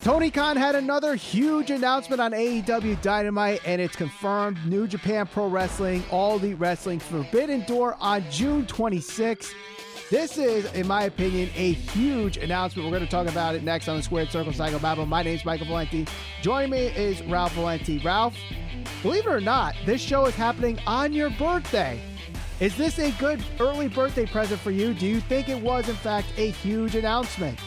Tony Khan had another huge announcement on AEW Dynamite, and it's confirmed New Japan Pro Wrestling, All Elite Wrestling Forbidden Door on June 26th. This is, in my opinion, a huge announcement. We're going to talk about it next on the Squared Circle Psycho Babble. My name is Michael Valenti. Joining me is Ralph Valenti. Ralph, believe it or not, this show is happening on your birthday. Is this a good early birthday present for you? Do you think it was, in fact, a huge announcement?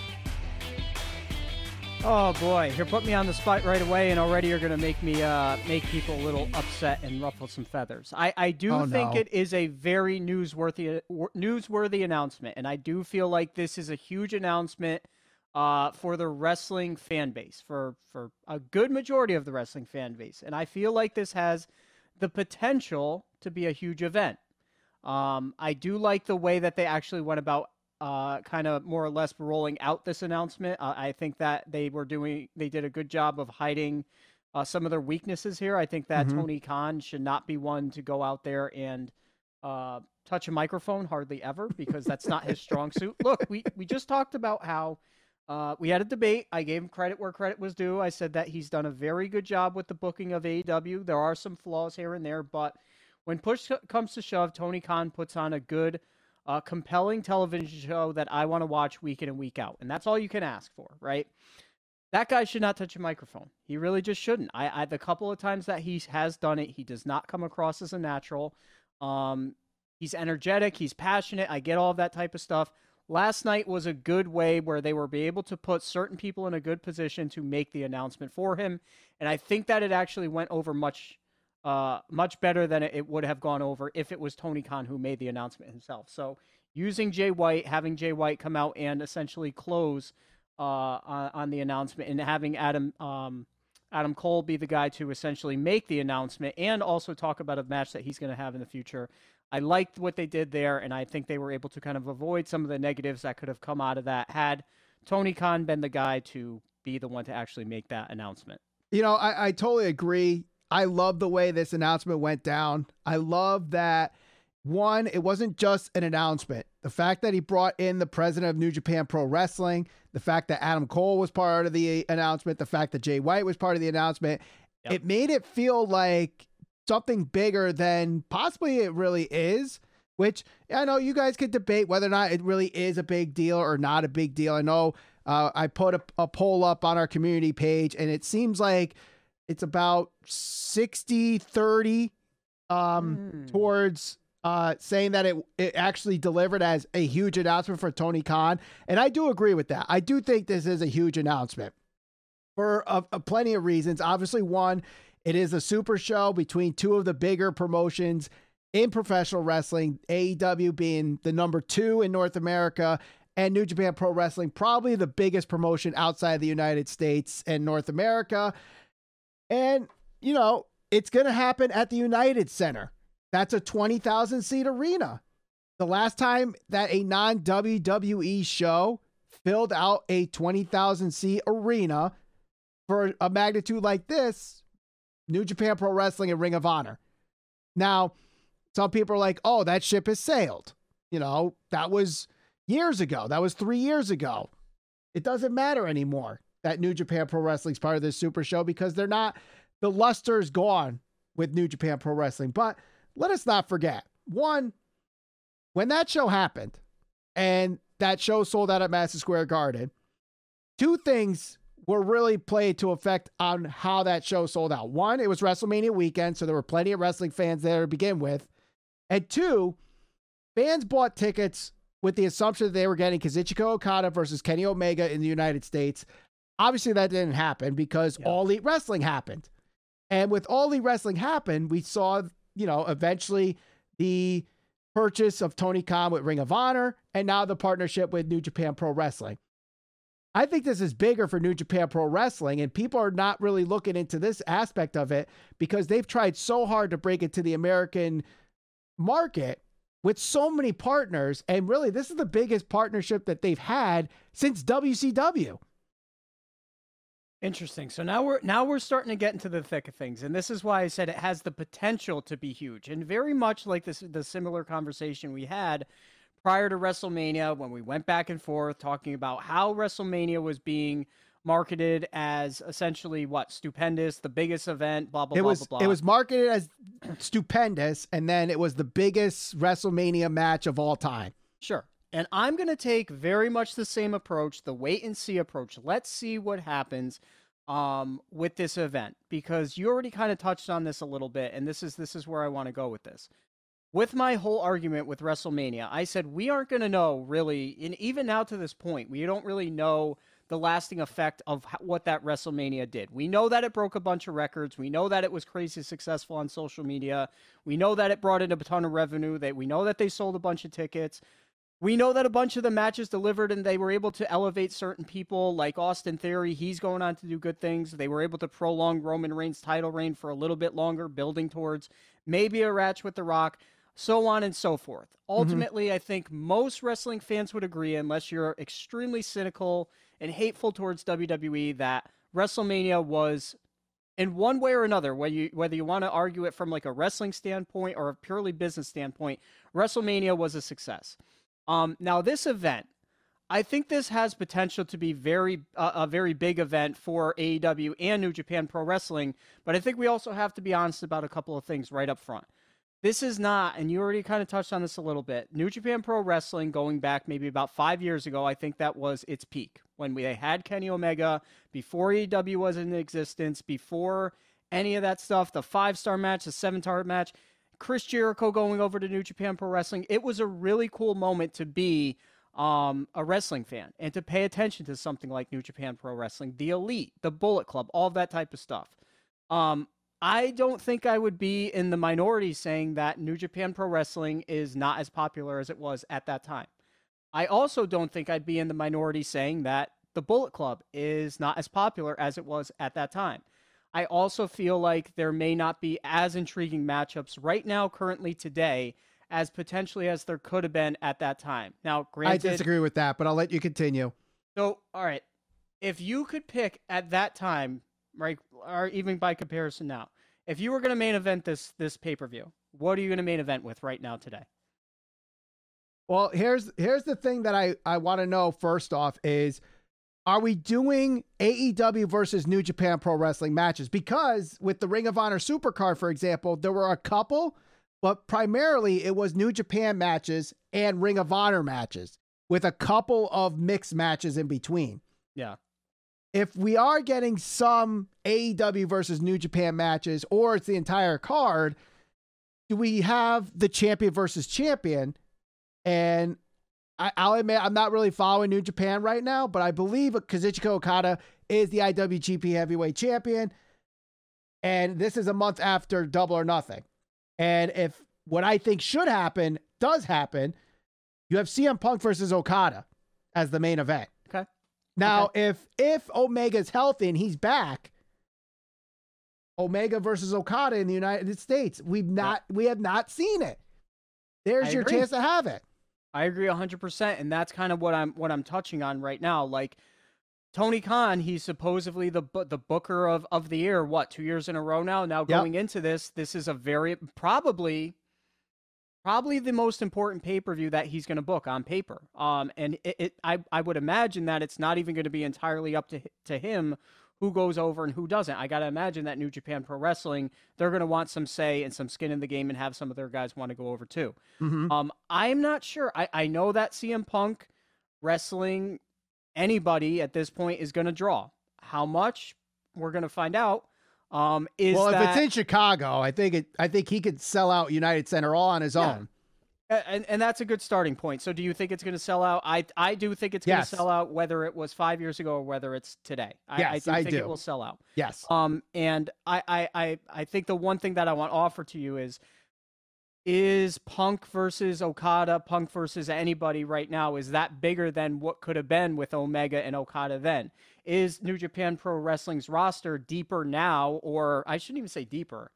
Oh boy, you're me on the spot right away, and already you're going to make me uh, make people a little upset and ruffle some feathers. I, I do Oh, think no. it is a very newsworthy newsworthy announcement, and I do feel like this is a huge announcement uh, for the wrestling fan base, for for a good majority of the wrestling fan base, and I feel like this has the potential to be a huge event. Um, I do like the way that they actually went about uh, kind of more or less rolling out this announcement. Uh, I think that they were doing, they did a good job of hiding uh, some of their weaknesses here. I think that Mhm. Tony Khan should not be one to go out there and uh, touch a microphone hardly ever because that's not his strong suit. Look, we, we just talked about how uh, we had a debate. I gave him credit where credit was due. I said that he's done a very good job with the booking of AEW. There are some flaws here and there, but when push comes to shove, Tony Khan puts on a good, uh, compelling television show that I want to watch week in and week out. And that's all you can ask for, right? That guy should not touch a microphone. He really just shouldn't. I, I the couple of times that he has done it, he does not come across as a natural. Um, he's energetic, he's passionate. I get all of that type of stuff. Last night was a good way where they were able to put certain people in a good position to make the announcement for him, and I think that it actually went over much uh, much better than it would have gone over if it was Tony Khan who made the announcement himself. So using Jay White, having Jay White come out and essentially close uh, on, on the announcement, and having Adam um, Adam Cole be the guy to essentially make the announcement and also talk about a match that he's going to have in the future. I liked what they did there, and I think they were able to kind of avoid some of the negatives that could have come out of that had Tony Khan been the guy to be the one to actually make that announcement. You know, I, I totally agree. I love the way this announcement went down. I love that one, it wasn't just an announcement. The fact that he brought in the president of New Japan Pro Wrestling, the fact that Adam Cole was part of the announcement, the fact that Jay White was part of the announcement, Yep. it made it feel like something bigger than possibly it really is. Which I know you guys could debate whether or not it really is a big deal or not a big deal. I know uh, I put a, a poll up on our community page, and it seems like it's about 60 30 um, Hmm. towards uh, saying that it, it actually delivered as a huge announcement for Tony Khan. And I do agree with that. I do think this is a huge announcement for a, a plenty of reasons. Obviously, one, it is a super show between two of the bigger promotions in professional wrestling, AEW being the number two in North America, and New Japan Pro Wrestling, probably the biggest promotion outside the United States and North America. And, you know, it's going to happen at the United Center. That's a 20,000 seat arena. The last time that a non WWE show filled out a 20,000 seat arena for a magnitude like this, New Japan Pro Wrestling and Ring of Honor. Now, some people are like, oh, that ship has sailed. You know, that was years ago. That was three years ago. It doesn't matter anymore that New Japan Pro Wrestling is part of this super show because they're not, the luster is gone with New Japan Pro Wrestling. But let us not forget one, when that show happened and that show sold out at Madison Square Garden, two things were really played to effect on how that show sold out. One, it was WrestleMania weekend, so there were plenty of wrestling fans there to begin with. And two, fans bought tickets with the assumption that they were getting Kazuchika Okada versus Kenny Omega in the United States. Obviously, that didn't happen because Yeah. All Elite Wrestling happened. And with All Elite Wrestling happen, we saw, you know, eventually the purchase of Tony Khan with Ring of Honor and now the partnership with New Japan Pro Wrestling. I think this is bigger for New Japan Pro Wrestling, and people are not really looking into this aspect of it because they've tried so hard to break it to the American market with so many partners. And really, this is the biggest partnership that they've had since WCW. Interesting. So now we're now we're starting to get into the thick of things, and this is why I said it has the potential to be huge, and very much like this the similar conversation we had prior to WrestleMania when we went back and forth talking about how WrestleMania was being marketed as essentially what stupendous, the biggest event, blah blah it blah was blah blah. it was marketed as stupendous, and then it was the biggest WrestleMania match of all time. Sure. And I'm going to take very much the same approach, the wait and see approach. Let's see what happens um, with this event because you already kind of touched on this a little bit, and this is this is where I want to go with this. With my whole argument with WrestleMania, I said we aren't going to know really, and even now to this point, we don't really know the lasting effect of what that WrestleMania did. We know that it broke a bunch of records. We know that it was crazy successful on social media. We know that it brought in a ton of revenue. That we know that they sold a bunch of tickets. We know that a bunch of the matches delivered and they were able to elevate certain people, like Austin Theory. He's going on to do good things. They were able to prolong Roman Reigns' title reign for a little bit longer, building towards maybe a match with The Rock, so on and so forth. Ultimately, mm-hmm. I think most wrestling fans would agree, unless you're extremely cynical and hateful towards WWE, that WrestleMania was in one way or another, whether you whether you want to argue it from like a wrestling standpoint or a purely business standpoint, WrestleMania was a success. Um, now, this event, I think this has potential to be very uh, a very big event for AEW and New Japan Pro Wrestling, but I think we also have to be honest about a couple of things right up front. This is not, and you already kind of touched on this a little bit. New Japan Pro Wrestling, going back maybe about five years ago, I think that was its peak when we had Kenny Omega before AEW was in existence, before any of that stuff. The five star match, the seven star match, Chris Jericho going over to New Japan Pro Wrestling. It was a really cool moment to be um, a wrestling fan and to pay attention to something like New Japan Pro Wrestling, the Elite, the Bullet Club, all that type of stuff. Um, I don't think I would be in the minority saying that New Japan Pro Wrestling is not as popular as it was at that time. I also don't think I'd be in the minority saying that the Bullet Club is not as popular as it was at that time. I also feel like there may not be as intriguing matchups right now, currently today, as potentially as there could have been at that time. Now, granted, I disagree with that, but I'll let you continue. So, all right, if you could pick at that time, right, or even by comparison now, if you were going to main event this this pay per view, what are you going to main event with right now today? Well, here's here's the thing that I I want to know first off is are we doing AEW versus New Japan Pro Wrestling matches? Because with the Ring of Honor Supercard, for example, there were a couple, but primarily it was New Japan matches and Ring of Honor matches with a couple of mixed matches in between. Yeah. If we are getting some AEW versus New Japan matches or it's the entire card, do we have the champion versus champion? And I, will admit I'm not really following New Japan right now, but I believe Kazuchika Okada is the IWGP Heavyweight Champion, and this is a month after Double or Nothing. And if what I think should happen does happen, you have CM Punk versus Okada as the main event. Okay. Now, okay. if if Omega's healthy and he's back, Omega versus Okada in the United States, we've not yeah. we have not seen it. There's I your agree. chance to have it. I agree 100% and that's kind of what I'm what I'm touching on right now like Tony Khan, he's supposedly the the booker of of the year. What two years in a row now? Now yep. going into this, this is a very probably probably the most important pay per view that he's going to book on paper. Um, and it, it, I I would imagine that it's not even going to be entirely up to to him who goes over and who doesn't. I got to imagine that New Japan Pro Wrestling, they're going to want some say and some skin in the game and have some of their guys want to go over too. Mm-hmm. Um, I'm not sure. I, I know that CM Punk wrestling anybody at this point is going to draw. How much? We're going to find out. Um, is well, that... if it's in Chicago, I think it. I think he could sell out United Center all on his yeah. own and and that's a good starting point. So, do you think it's going to sell out? I I do think it's going to sell out, whether it was five years ago or whether it's today. I, yes, I do I think do. it will sell out. Yes. Um, and I, I I I think the one thing that I want to offer to you is is Punk versus Okada, Punk versus anybody right now, is that bigger than what could have been with Omega and Okada then? Is New Japan Pro Wrestling's roster deeper now, or I shouldn't even say deeper?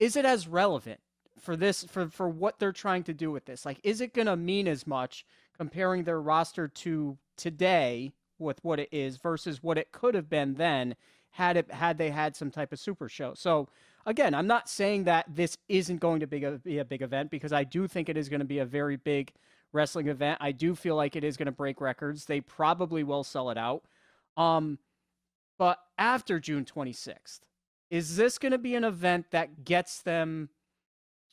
Is it as relevant? For this for for what they're trying to do with this. Like, is it going to mean as much comparing their roster to today with what it is versus what it could have been then had it had they had some type of super show. So again, I'm not saying that this isn't going to be a, be a big event because I do think it is going to be a very big wrestling event. I do feel like it is going to break records. They probably will sell it out. Um, But after June 26th, is this going to be an event that gets them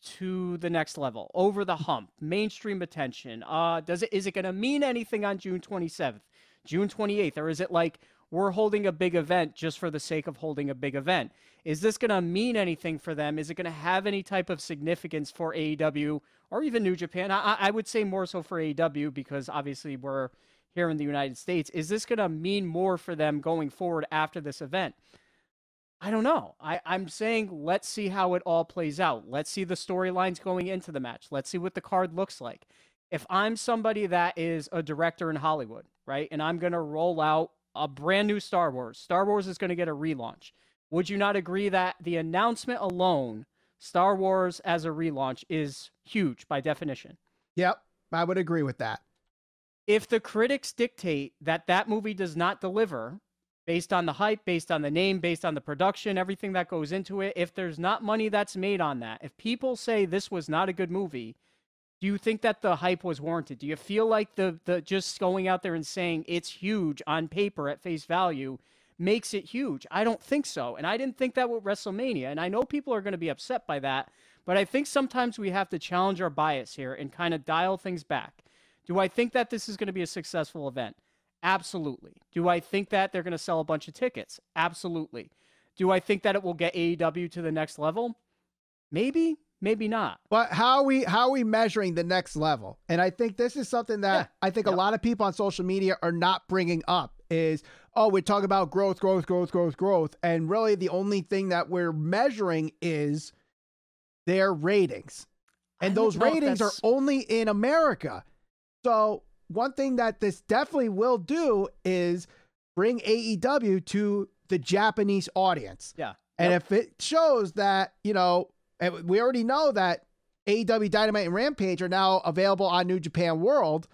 to the next level, over the hump, mainstream attention? Uh, does it is it going to mean anything on June 27th, June 28th, or is it like we're holding a big event just for the sake of holding a big event? Is this going to mean anything for them? Is it going to have any type of significance for AEW or even New Japan? I, I would say more so for AEW because obviously we're here in the United States. Is this going to mean more for them going forward after this event? I don't know. I, I'm saying let's see how it all plays out. Let's see the storylines going into the match. Let's see what the card looks like. If I'm somebody that is a director in Hollywood, right, and I'm going to roll out a brand new Star Wars, Star Wars is going to get a relaunch. Would you not agree that the announcement alone, Star Wars as a relaunch, is huge by definition? Yep, I would agree with that. If the critics dictate that that movie does not deliver, based on the hype, based on the name, based on the production, everything that goes into it. If there's not money that's made on that, if people say this was not a good movie, do you think that the hype was warranted? Do you feel like the the just going out there and saying it's huge on paper at face value makes it huge? I don't think so. And I didn't think that with WrestleMania. And I know people are going to be upset by that, but I think sometimes we have to challenge our bias here and kind of dial things back. Do I think that this is going to be a successful event? Absolutely. Do I think that they're going to sell a bunch of tickets? Absolutely. Do I think that it will get AEW to the next level? Maybe, maybe not. But how are we how are we measuring the next level? And I think this is something that yeah. I think a lot of people on social media are not bringing up is oh, we're talking about growth, growth, growth, growth, growth, and really the only thing that we're measuring is their ratings. And those ratings are only in America. So one thing that this definitely will do is bring AEW to the Japanese audience. Yeah. And yep. if it shows that, you know, we already know that AEW Dynamite and Rampage are now available on New Japan World.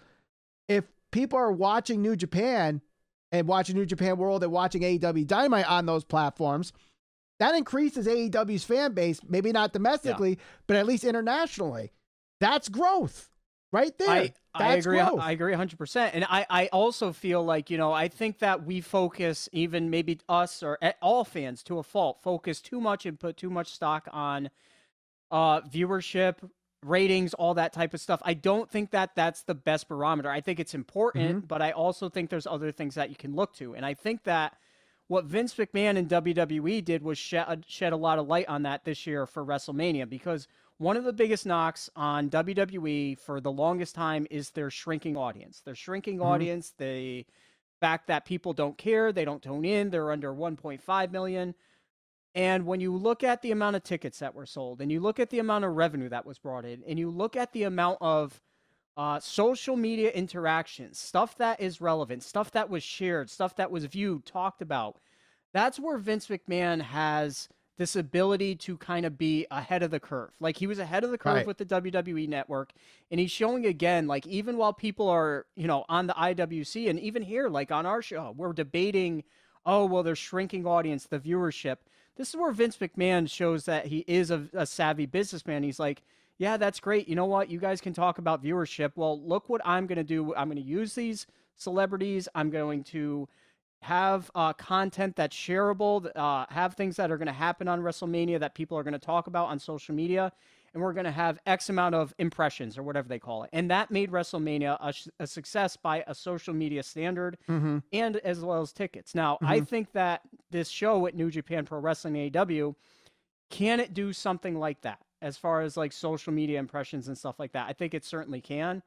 If people are watching New Japan and watching New Japan World and watching AEW Dynamite on those platforms, that increases AEW's fan base, maybe not domestically, yeah. but at least internationally. That's growth right there. I, I agree. Growth. I agree 100%. And I, I also feel like, you know, I think that we focus, even maybe us or all fans to a fault, focus too much and put too much stock on uh, viewership, ratings, all that type of stuff. I don't think that that's the best barometer. I think it's important, mm-hmm. but I also think there's other things that you can look to. And I think that what Vince McMahon and WWE did was shed, shed a lot of light on that this year for WrestleMania because – one of the biggest knocks on WWE for the longest time is their shrinking audience. Their shrinking mm-hmm. audience, the fact that people don't care, they don't tune in, they're under 1.5 million. And when you look at the amount of tickets that were sold, and you look at the amount of revenue that was brought in, and you look at the amount of uh, social media interactions, stuff that is relevant, stuff that was shared, stuff that was viewed, talked about, that's where Vince McMahon has this ability to kind of be ahead of the curve. Like he was ahead of the curve right. with the WWE network and he's showing again like even while people are, you know, on the IWC and even here like on our show, we're debating oh, well there's shrinking audience, the viewership. This is where Vince McMahon shows that he is a, a savvy businessman. He's like, yeah, that's great. You know what? You guys can talk about viewership. Well, look what I'm going to do. I'm going to use these celebrities. I'm going to have uh, content that's shareable, uh, have things that are going to happen on WrestleMania that people are going to talk about on social media, and we're going to have X amount of impressions or whatever they call it. And that made WrestleMania a, a success by a social media standard mm-hmm. and as well as tickets. Now, mm-hmm. I think that this show at New Japan Pro Wrestling AEW can it do something like that as far as like social media impressions and stuff like that? I think it certainly can.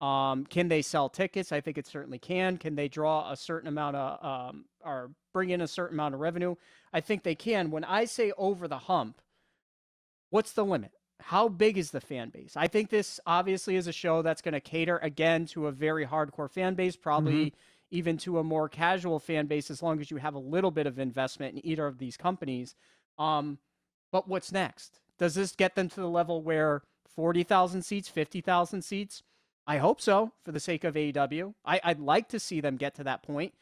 Um, can they sell tickets? I think it certainly can. Can they draw a certain amount of um, or bring in a certain amount of revenue? I think they can. When I say over the hump, what's the limit? How big is the fan base? I think this obviously is a show that's going to cater again to a very hardcore fan base, probably mm-hmm. even to a more casual fan base, as long as you have a little bit of investment in either of these companies. Um, but what's next? Does this get them to the level where 40,000 seats, 50,000 seats? I hope so for the sake of AEW. I, I'd like to see them get to that point.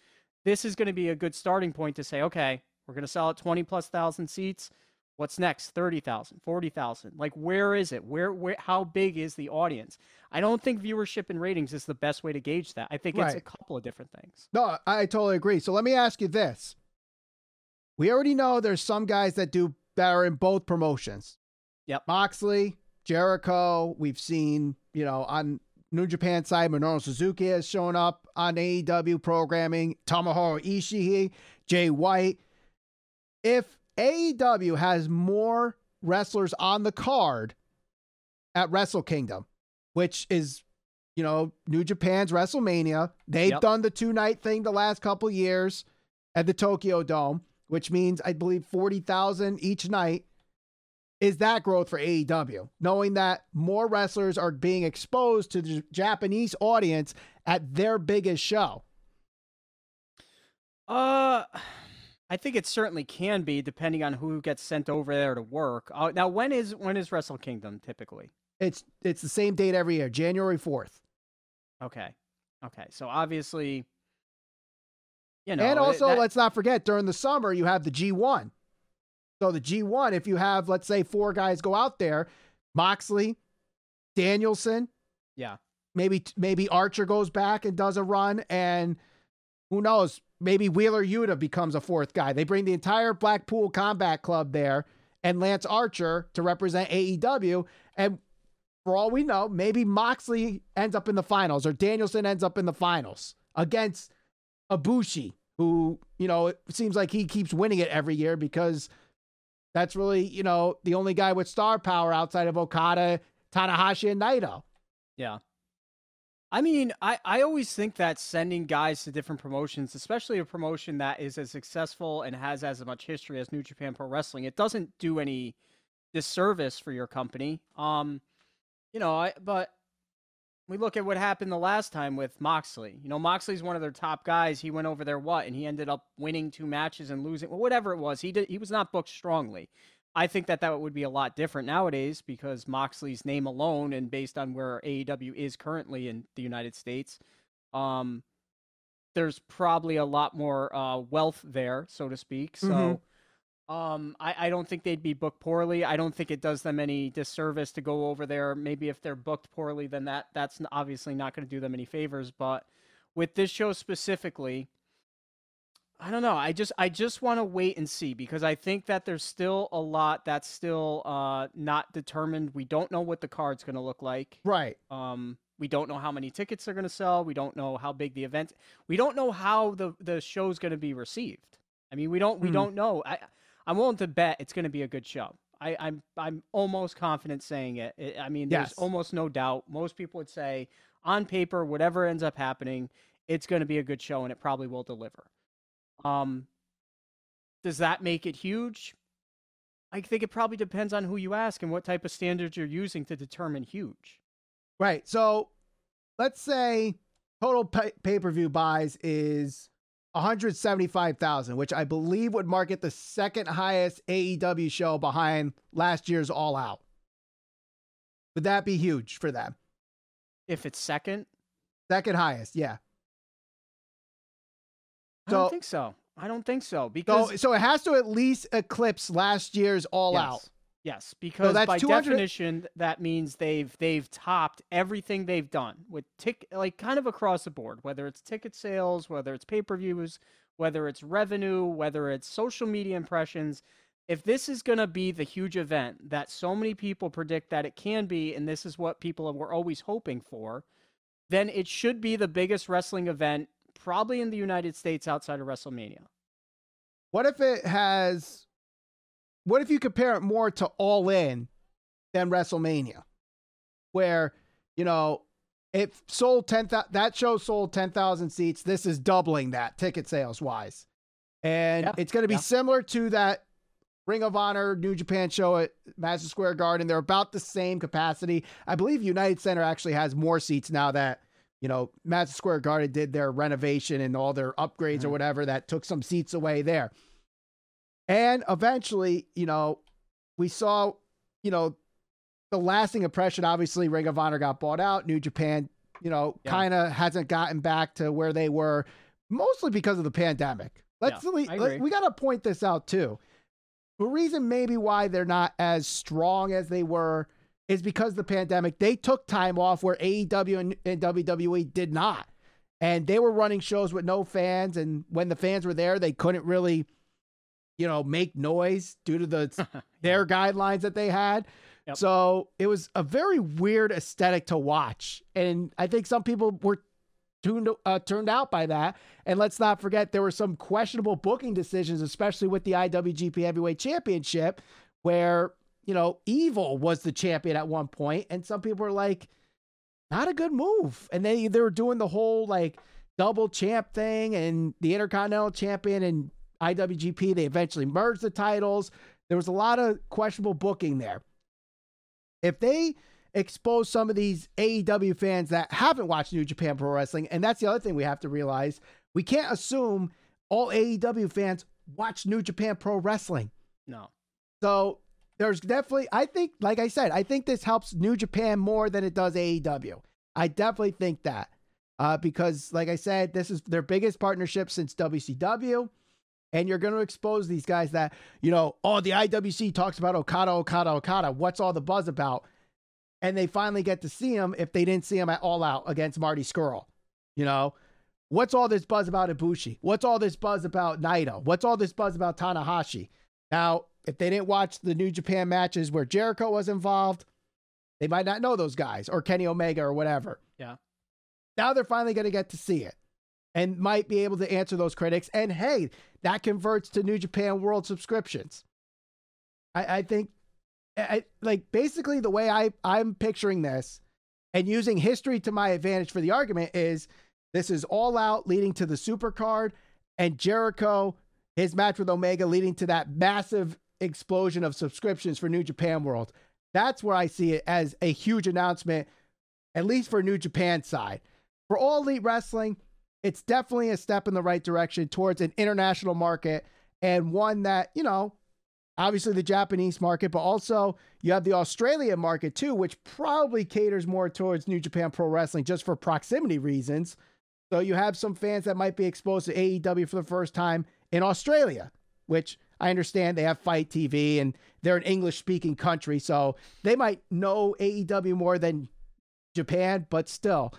This is going to be a good starting point to say, okay, we're going to sell at 20 plus thousand seats. What's next? 30,000, 40,000. Like, where is it? Where, where, how big is the audience? I don't think viewership and ratings is the best way to gauge that. I think right. it's a couple of different things. No, I totally agree. So let me ask you this. we already know there's some guys that do better in both promotions. Yep. Moxley, Jericho, we've seen, you know, on New Japan side, Minoru Suzuki has shown up on AEW programming, Tomohiro Ishii, Jay White. If AEW has more wrestlers on the card at Wrestle Kingdom, which is, you know, New Japan's WrestleMania, they've Yep. done the two night thing the last couple years at the Tokyo Dome, which means I believe 40,000 each night. Is that growth for AEW? Knowing that more wrestlers are being exposed to the Japanese audience at their biggest show. Uh, I think it certainly can be, depending on who gets sent over there to work. Uh, now, when is when is Wrestle Kingdom typically? It's it's the same date every year, January 4th. Okay, okay. So obviously, you know, and also, that- let's not forget during the summer you have the G1. So the G1, if you have, let's say, four guys go out there, Moxley, Danielson, yeah, maybe maybe Archer goes back and does a run, and who knows, maybe Wheeler Yuta becomes a fourth guy. They bring the entire Blackpool Combat Club there and Lance Archer to represent AEW, and for all we know, maybe Moxley ends up in the finals or Danielson ends up in the finals against Ibushi, who, you know, it seems like he keeps winning it every year because that's really, you know, the only guy with star power outside of Okada, Tanahashi, and Naito. yeah. I mean, I, I always think that sending guys to different promotions, especially a promotion that is as successful and has as much history as New Japan Pro Wrestling, it doesn't do any disservice for your company. Um, you know, I, but we look at what happened the last time with Moxley. You know, Moxley's one of their top guys. He went over there what, and he ended up winning two matches and losing, well, whatever it was. He did. He was not booked strongly. I think that that would be a lot different nowadays because Moxley's name alone, and based on where AEW is currently in the United States, um, there's probably a lot more uh, wealth there, so to speak. So. Mhm. Um, I, I don't think they'd be booked poorly. I don't think it does them any disservice to go over there. Maybe if they're booked poorly, then that that's obviously not going to do them any favors. But with this show specifically, I don't know. I just I just want to wait and see because I think that there's still a lot that's still uh, not determined. We don't know what the card's going to look like. Right. Um, we don't know how many tickets they're going to sell. We don't know how big the event. We don't know how the the show's going to be received. I mean, we don't we Hmm. don't know. I I'm willing to bet it's going to be a good show. I, I'm I'm almost confident saying it. I- I mean, there's Yes. almost no doubt. Most people would say on paper, whatever ends up happening, it's going to be a good show and it probably will deliver. Um, does that make it huge? I think it probably depends on who you ask and what type of standards you're using to determine huge. Right. So let's say total pay per view buys is 175,000, which I believe would mark it the second highest AEW show behind last year's All Out. Would that be huge for them? If it's second, Second highest, yeah. I So- don't think so. I don't think so So, because so it has to at least eclipse last year's All yes, Out. Yes, because that's by 200 definition, that means they've they've topped everything they've done with tick like kind of across the board, whether it's ticket sales, whether it's pay per views, whether it's revenue, whether it's social media impressions. If this is going to be the huge event that so many people predict that it can be, and this is what people were always hoping for, then it should be the biggest wrestling event probably in the United States outside of WrestleMania. What if it has? What if you compare it more to All In than WrestleMania, where you know it sold ten thousand? That show sold ten thousand seats. This is doubling that ticket sales wise, and Yeah, it's going to be yeah. similar to that Ring of Honor New Japan show at Madison Square Garden. They're about the same capacity. I believe United Center actually has more seats now that you know Madison Square Garden did their renovation and all their upgrades or Mhm. whatever that took some seats away there. And eventually, you know, we saw, you know, the lasting impression. Obviously, Ring of Honor got bought out. New Japan, you know, Yeah. kind of hasn't gotten back to where they were, mostly because of the pandemic. Let's Yeah, le- let- we got to point this out too. The reason maybe why they're not as strong as they were is because the pandemic. They took time off where AEW and, and WWE did not. And they were running shows with no fans. And when the fans were there, they couldn't really you know, make noise due to the their guidelines that they had. Yep. So it was a very weird aesthetic to watch, and I think some people were tuned uh, turned out by that. And let's not forget there were some questionable booking decisions, especially with the IWGP Heavyweight Championship, where you know Evil was the champion at one point, and some people were like, not a good move, and they they were doing the whole like double champ thing and the Intercontinental Champion and IWGP. They eventually merged the titles. There was a lot of questionable booking there. If they expose some of these AEW fans that haven't watched New Japan Pro Wrestling, and that's the other thing we have to realize, we can't assume all AEW fans watch New Japan Pro Wrestling. No. So there's definitely, I think, like I said, I think this helps New Japan more than it does AEW. I definitely think that. Uh, because, like I said, this is their biggest partnership since WCW and you're going to expose these guys that, you know, oh, the IWC talks about Okada, Okada, Okada. What's all the buzz about? And they finally get to see him if they didn't see him at All Out against Marty Scurll. You know, what's all this buzz about Ibushi? What's all this buzz about Naito? What's all this buzz about Tanahashi? Now, if they didn't watch the New Japan matches where Jericho was involved, they might not know those guys or Kenny Omega or whatever. Yeah. Now they're finally going to get to see it and might be able to answer those critics. And hey, that converts to New Japan World subscriptions. I, I think, I, like basically the way I I'm picturing this, and using history to my advantage for the argument is this is all out leading to the super card, and Jericho his match with Omega leading to that massive explosion of subscriptions for New Japan World. That's where I see it as a huge announcement, at least for New Japan side. For all elite wrestling, it's definitely a step in the right direction towards an international market and one that, you know, obviously the Japanese market, but also you have the Australian market too, which probably caters more towards New Japan Pro Wrestling just for proximity reasons. So you have some fans that might be exposed to AEW for the first time in Australia, which I understand they have FITE TV and they're an English speaking country. So they might know AEW more than Japan, but still,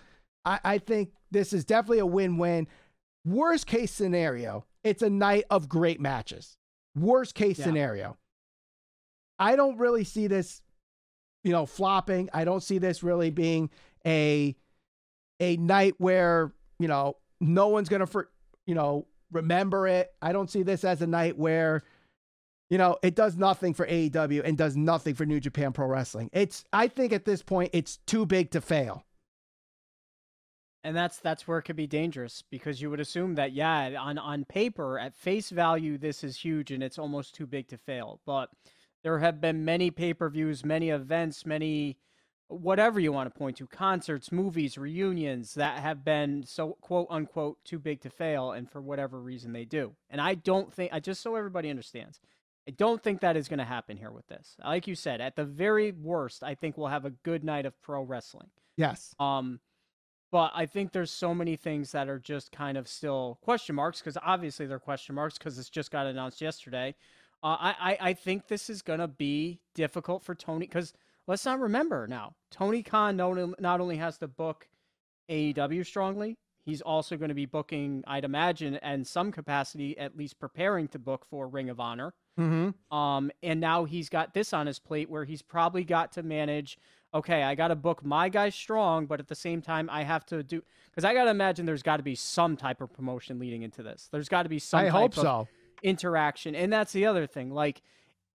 I, I think this is definitely a win win. Worst case scenario, it's a night of great matches. Worst case yeah. scenario. I don't really see this, you know, flopping. I don't see this really being a a night where, you know, no one's going to for, you know, remember it. I don't see this as a night where you know, it does nothing for AEW and does nothing for New Japan Pro Wrestling. It's I think at this point it's too big to fail and that's that's where it could be dangerous because you would assume that yeah on on paper at face value this is huge and it's almost too big to fail. But there have been many pay-per-views many events many whatever you want to point to concerts movies reunions that have been so quote unquote too big to fail and for whatever reason they do. And i don't think i just so everybody understands i don't think that is going to happen here with this. Like you said at the very worst i think we'll have a good night of pro wrestling. Yes. Um but I think there's so many things that are just kind of still question marks because obviously they're question marks because it's just got announced yesterday. Uh, I, I, I think this is going to be difficult for Tony because let's not remember now Tony Khan not, not only has to book AEW strongly, he's also going to be booking, I'd imagine, and some capacity, at least preparing to book for Ring of Honor. Mm-hmm. Um, and now he's got this on his plate where he's probably got to manage okay, I got to book my guy strong, but at the same time, I have to do because I got to imagine there's got to be some type of promotion leading into this. There's got to be some. I hope so. Interaction, and that's the other thing. Like,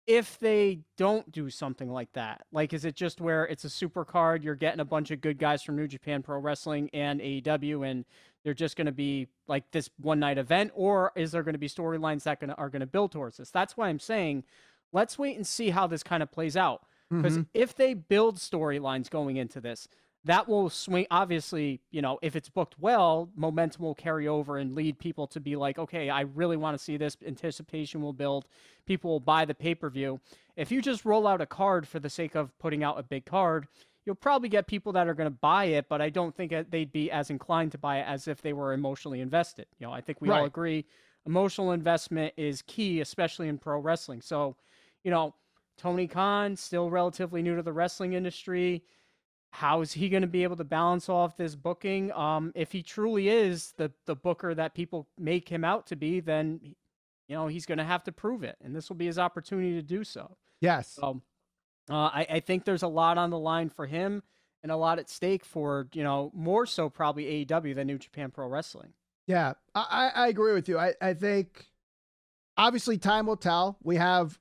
if they don't do something like that, like, is it just where it's a super card? You're getting a bunch of good guys from New Japan Pro Wrestling and AEW, and they're just going to be like this one night event, or is there going to be storylines that gonna, are going to build towards this? That's why I'm saying, let's wait and see how this kind of plays out because mm-hmm. if they build storylines going into this, that will swing. Obviously, you know, if it's booked well, momentum will carry over and lead people to be like, okay, I really want to see this. Anticipation will build. People will buy the pay per view. If you just roll out a card for the sake of putting out a big card, you'll probably get people that are going to buy it, but I don't think they'd be as inclined to buy it as if they were emotionally invested. You know, I think we right. all agree emotional investment is key, especially in pro wrestling. So, you know, Tony Khan, still relatively new to the wrestling industry. How is he going to be able to balance off this booking? Um, if he truly is the the booker that people make him out to be, then you know, he's going to have to prove it, and this will be his opportunity to do so. Yes. So, uh, I, I think there's a lot on the line for him and a lot at stake for you know more so probably AEW than New Japan Pro Wrestling. Yeah, I, I agree with you. I, I think obviously time will tell. We have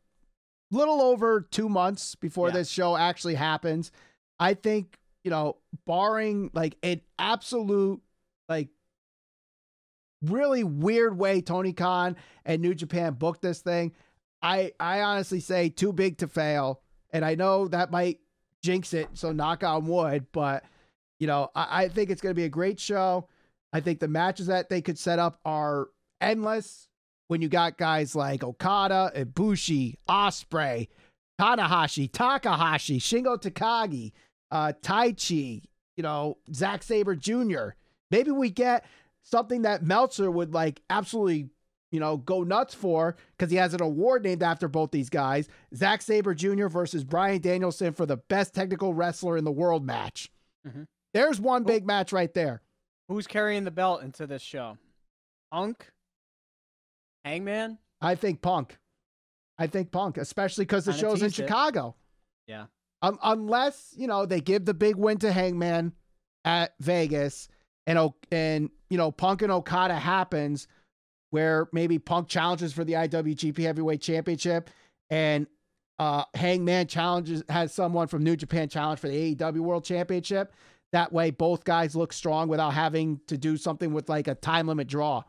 little over two months before Yeah. this show actually happens. I think, you know, barring like an absolute like really weird way Tony Khan and New Japan booked this thing, I I honestly say too big to fail. And I know that might jinx it, so knock on wood, but you know, I, I think it's gonna be a great show. I think the matches that they could set up are endless when you got guys like Okada, Ibushi, Ospreay, Tanahashi, Takahashi, Shingo Takagi, uh, Taichi, you know, Zack Sabre Jr. Maybe we get something that Meltzer would like absolutely, you know, go nuts for because he has an award named after both these guys. Zack Sabre Jr. versus Bryan Danielson for the best technical wrestler in the world match. Mhm. There's one big match right there. Who's carrying the belt into this show? Punk, Hangman. I think Punk. I think Punk, especially because the Kinda show's in teased it. Chicago. Yeah. Um, unless you know they give the big win to Hangman at Vegas, and and you know Punk and Okada happens, where maybe Punk challenges for the IWGP Heavyweight Championship, and uh, Hangman challenges has someone from New Japan challenge for the AEW World Championship. That way, both guys look strong without having to do something with like a time limit draw.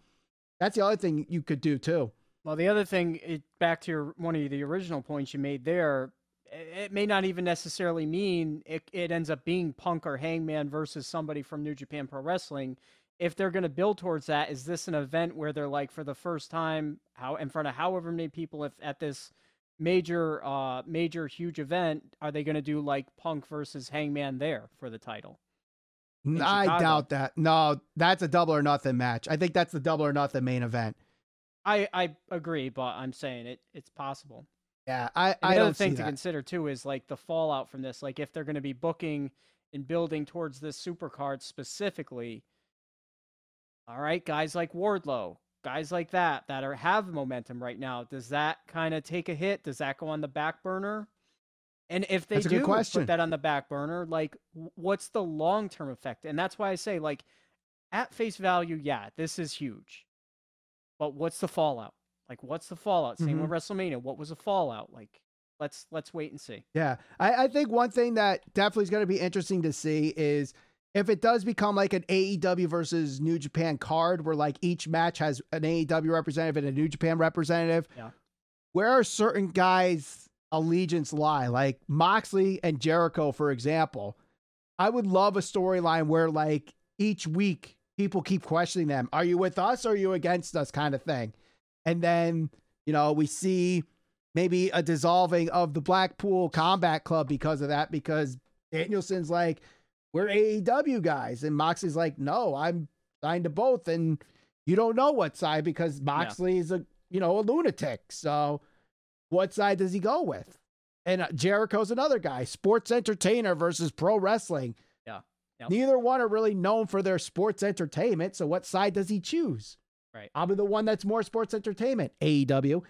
That's the other thing you could do too. Well, the other thing, it, back to your one of the original points you made there, it may not even necessarily mean it, it ends up being Punk or Hangman versus somebody from New Japan Pro Wrestling. If they're going to build towards that, is this an event where they're like for the first time, how in front of however many people, if at this major, uh, major huge event, are they going to do like Punk versus Hangman there for the title? I doubt that. No, that's a double or nothing match. I think that's the double or nothing main event. I I agree, but I'm saying it it's possible. Yeah, I, And I the don't other thing to consider too is like the fallout from this. Like if they're going to be booking and building towards this supercard specifically. All right, guys like Wardlow, guys like that that are have momentum right now. Does that kind of take a hit? Does that go on the back burner? And if they That's do put that on the back burner, like what's the long term effect? And that's why I say like at face value, yeah, this is huge. But what's the fallout? Like what's the fallout? Same Mm-hmm. with WrestleMania. What was the fallout? Like let's let's wait and see. Yeah, I, I think one thing that definitely is going to be interesting to see is if it does become like an AEW versus New Japan card, where like each match has an AEW representative and a New Japan representative. Yeah. Where are certain guys' allegiance lie? Like Moxley and Jericho, for example. I would love a storyline where like each week people keep questioning them. Are you with us or are you against us? kind of thing. And then, you know, we see maybe a dissolving of the Blackpool Combat Club because of that, because Danielson's like, we're AEW guys. And Moxley's like, no, I'm signed to both. And you don't know what side because Moxley Moxley's a, you know, a lunatic. So what side does he go with? And uh, Jericho's another guy, sports entertainer versus pro wrestling. Yeah. Yep. Neither one are really known for their sports entertainment. So what side does he choose? Right. I'll be the one that's more sports entertainment, AEW.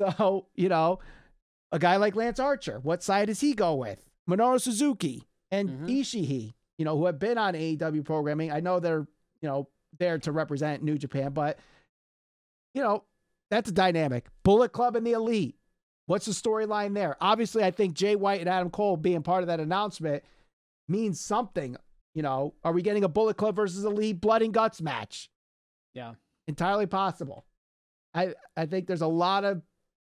So, you know, a guy like Lance Archer, what side does he go with? Minoru Suzuki and Mhm. Ishii, you know, who have been on AEW programming. I know they're, you know, there to represent New Japan, but, you know, that's a dynamic. Bullet Club and the Elite. What's the storyline there? Obviously, I think Jay White and Adam Cole being part of that announcement means something. You know, are we getting a Bullet Club versus Elite blood and guts match? Yeah. entirely possible. I I think there's a lot of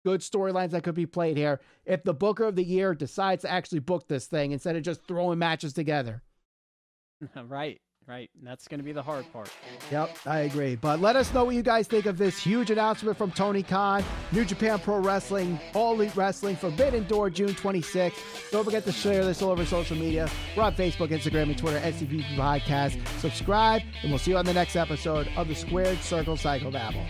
good storylines that could be played here if the booker of the year decides to actually book this thing instead of just throwing matches together. right. Right. And that's going to be the hard part. Yep, I agree. But let us know what you guys think of this huge announcement from Tony Khan, New Japan Pro Wrestling, All Elite Wrestling, Forbidden Door, June 26th. Don't forget to share this all over social media. We're on Facebook, Instagram, and Twitter, SCP Podcast. Subscribe, and we'll see you on the next episode of the Squared Circle Psycho Babble.